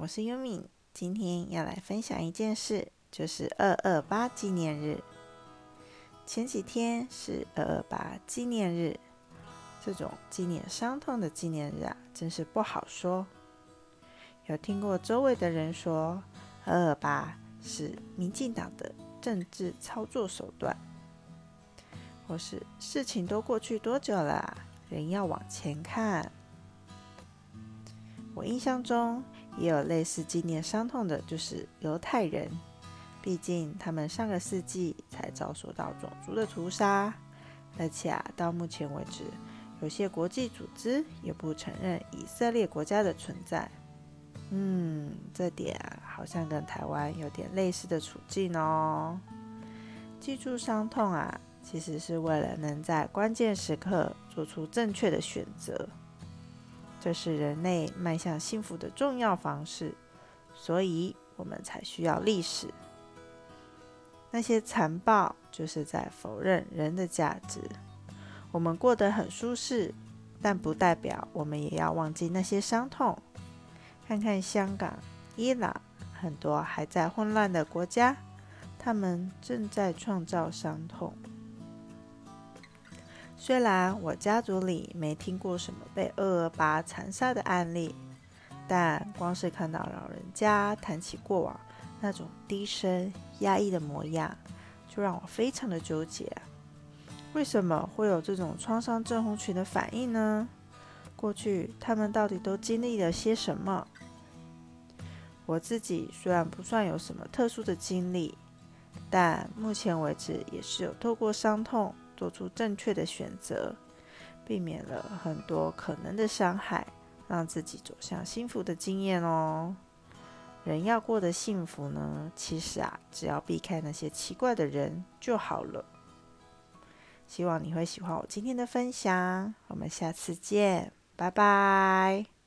我是优敏，今天要来分享一件事，就是二二八纪念日。前几天是二二八纪念日，这种纪念伤痛的纪念日啊，真是不好说。有听过周围的人说，二二八是民进党的政治操作手段，或是事情都过去多久了，人要往前看。我印象中也有类似纪念伤痛的，就是犹太人。毕竟他们上个世纪才遭受到种族的屠杀，而且啊，到目前为止，有些国际组织也不承认以色列国家的存在。嗯，这点啊，好像跟台湾有点类似的处境哦。记住伤痛啊，其实是为了能在关键时刻做出正确的选择。这是人类迈向幸福的重要方式，所以我们才需要历史。那些残暴就是在否认人的价值。我们过得很舒适，但不代表我们也要忘记那些伤痛。看看香港、伊朗，很多还在混乱的国家，他们正在创造伤痛。虽然我家族里没听过什么被二二八残杀的案例，但光是看到老人家谈起过往那种低声压抑的模样，就让我非常的纠结。为什么会有这种创伤症候群的反应呢？过去他们到底都经历了些什么？我自己虽然不算有什么特殊的经历，但目前为止也是有透过伤痛。做出正确的选择，避免了很多可能的伤害，让自己走向幸福的经验哦。人要过得幸福呢，其实啊，只要避开那些奇怪的人就好了。希望你会喜欢我今天的分享，我们下次见，拜拜。